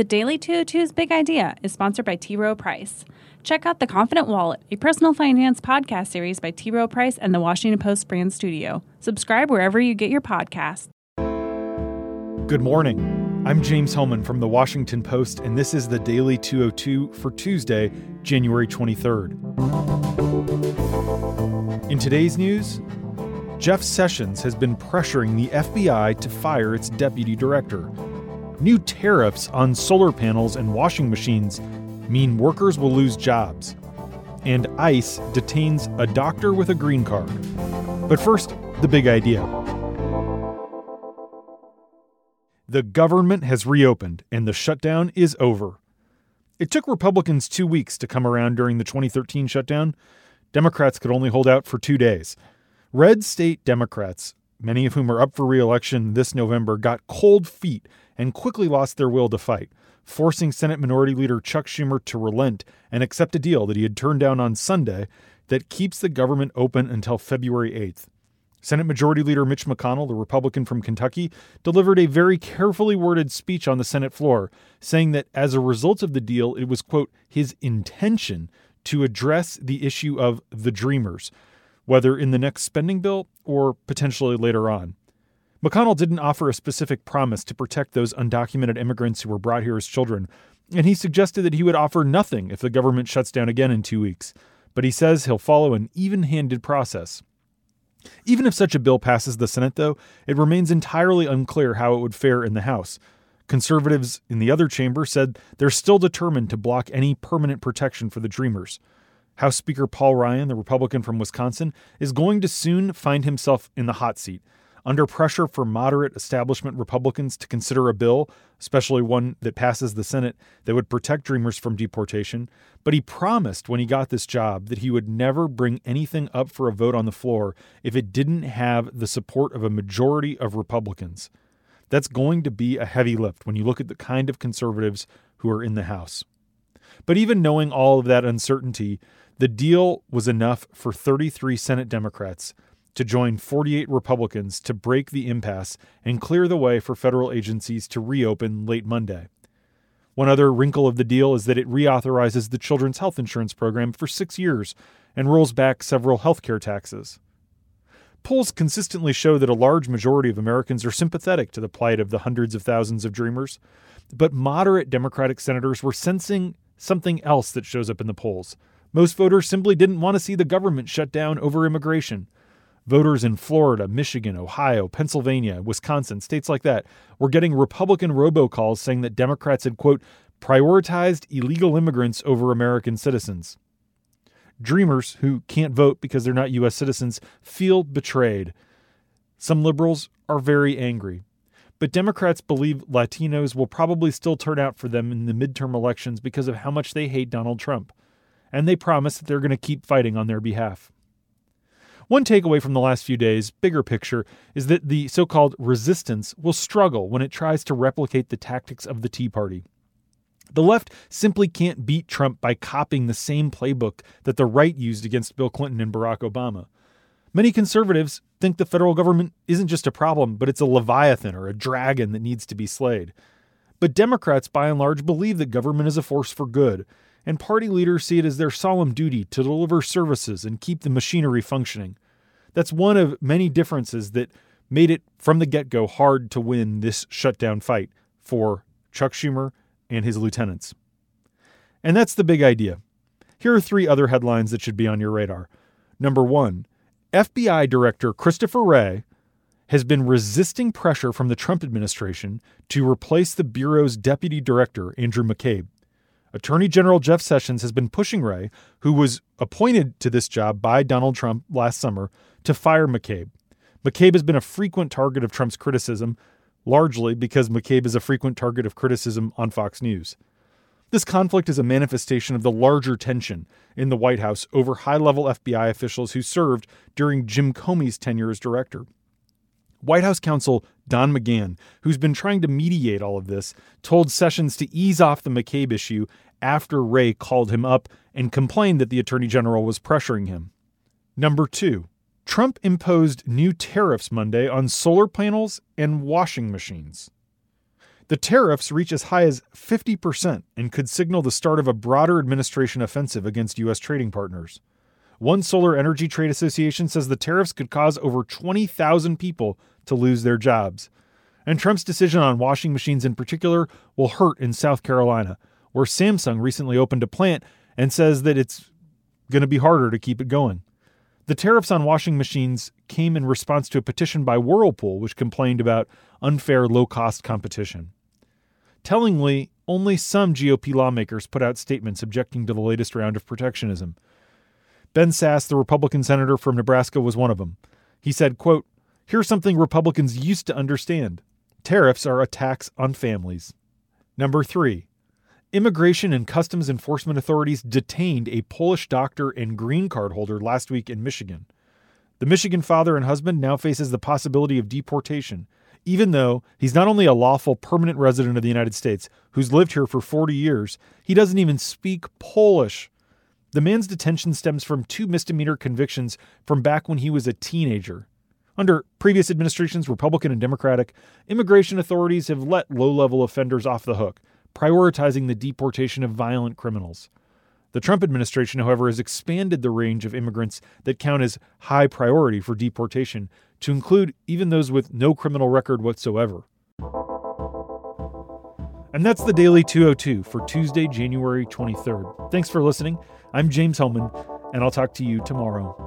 The Daily 202's Big Idea is sponsored by T. Rowe Price. Check out The Confident Wallet, a personal finance podcast series by T. Rowe Price and the Washington Post brand studio. Subscribe wherever you get your podcasts. Good morning. I'm James Hohmann from the Washington Post, and this is the Daily 202 for Tuesday, January 23rd. In today's news, Jeff Sessions has been pressuring the FBI to fire its deputy director. New tariffs on solar panels and washing machines mean workers will lose jobs. And ICE detains a doctor with a green card. But first, the big idea. The government has reopened and the shutdown is over. It took Republicans two weeks to come around during the 2013 shutdown. Democrats could only hold out for two days. Red state Democrats, many of whom are up for re election this November, got cold feet and quickly lost their will to fight, forcing Senate Minority Leader Chuck Schumer to relent and accept a deal that he had turned down on Sunday that keeps the government open until February 8th. Senate Majority Leader Mitch McConnell, the Republican from Kentucky, delivered a very carefully worded speech on the Senate floor, saying that as a result of the deal, it was, quote, his intention to address the issue of the Dreamers, whether in the next spending bill or potentially later on. McConnell didn't offer a specific promise to protect those undocumented immigrants who were brought here as children, and he suggested that he would offer nothing if the government shuts down again in two weeks. But he says he'll follow an even handed process. Even if such a bill passes the Senate, though, it remains entirely unclear how it would fare in the House. Conservatives in the other chamber said they're still determined to block any permanent protection for the Dreamers. House Speaker Paul Ryan, the Republican from Wisconsin, is going to soon find himself in the hot seat under pressure for moderate establishment Republicans to consider a bill, especially one that passes the Senate, that would protect Dreamers from deportation. But he promised when he got this job that he would never bring anything up for a vote on the floor if it didn't have the support of a majority of Republicans. That's going to be a heavy lift when you look at the kind of conservatives who are in the House. But even knowing all of that uncertainty, the deal was enough for 33 Senate Democrats to join 48 Republicans to break the impasse and clear the way for federal agencies to reopen late Monday. One other wrinkle of the deal is that it reauthorizes the Children's Health Insurance Program for six years and rolls back several health care taxes. Polls consistently show that a large majority of Americans are sympathetic to the plight of the hundreds of thousands of dreamers, but moderate Democratic senators were sensing something else that shows up in the polls. Most voters simply didn't want to see the government shut down over immigration. Voters in Florida, Michigan, Ohio, Pennsylvania, Wisconsin, states like that were getting Republican robocalls saying that Democrats had, quote, prioritized illegal immigrants over American citizens. Dreamers who can't vote because they're not U.S. citizens feel betrayed. Some liberals are very angry. But Democrats believe Latinos will probably still turn out for them in the midterm elections because of how much they hate Donald Trump. And they promise that they're going to keep fighting on their behalf. One takeaway from the last few days, bigger picture, is that the so called resistance will struggle when it tries to replicate the tactics of the Tea Party. The left simply can't beat Trump by copying the same playbook that the right used against Bill Clinton and Barack Obama. Many conservatives think the federal government isn't just a problem, but it's a leviathan or a dragon that needs to be slayed. But Democrats, by and large, believe that government is a force for good, and party leaders see it as their solemn duty to deliver services and keep the machinery functioning. That's one of many differences that made it from the get go hard to win this shutdown fight for Chuck Schumer and his lieutenants. And that's the big idea. Here are three other headlines that should be on your radar. Number one FBI Director Christopher Wray has been resisting pressure from the Trump administration to replace the Bureau's deputy director, Andrew McCabe. Attorney General Jeff Sessions has been pushing Wray, who was appointed to this job by Donald Trump last summer, to fire McCabe. McCabe has been a frequent target of Trump's criticism, largely because McCabe is a frequent target of criticism on Fox News. This conflict is a manifestation of the larger tension in the White House over high level FBI officials who served during Jim Comey's tenure as director. White House counsel Don McGahn, who's been trying to mediate all of this, told Sessions to ease off the McCabe issue after Wray called him up and complained that the Attorney General was pressuring him. Number two, Trump imposed new tariffs Monday on solar panels and washing machines. The tariffs reach as high as 50% and could signal the start of a broader administration offensive against U.S. trading partners. One solar energy trade association says the tariffs could cause over 20,000 people to lose their jobs. And Trump's decision on washing machines in particular will hurt in South Carolina, where Samsung recently opened a plant and says that it's going to be harder to keep it going. The tariffs on washing machines came in response to a petition by Whirlpool, which complained about unfair low cost competition. Tellingly, only some GOP lawmakers put out statements objecting to the latest round of protectionism. Ben Sasse, the Republican senator from Nebraska, was one of them. He said, quote, Here's something Republicans used to understand. Tariffs are a tax on families. Number three, Immigration and Customs Enforcement authorities detained a Polish doctor and green card holder last week in Michigan. The Michigan father and husband now faces the possibility of deportation, even though he's not only a lawful permanent resident of the United States who's lived here for 40 years, he doesn't even speak Polish. The man's detention stems from two misdemeanor convictions from back when he was a teenager. Under previous administrations, Republican and Democratic, immigration authorities have let low level offenders off the hook prioritizing the deportation of violent criminals. The Trump administration, however, has expanded the range of immigrants that count as high priority for deportation to include even those with no criminal record whatsoever. And that's the Daily 202 for Tuesday, January 23rd. Thanks for listening. I'm James Hohmann, and I'll talk to you tomorrow.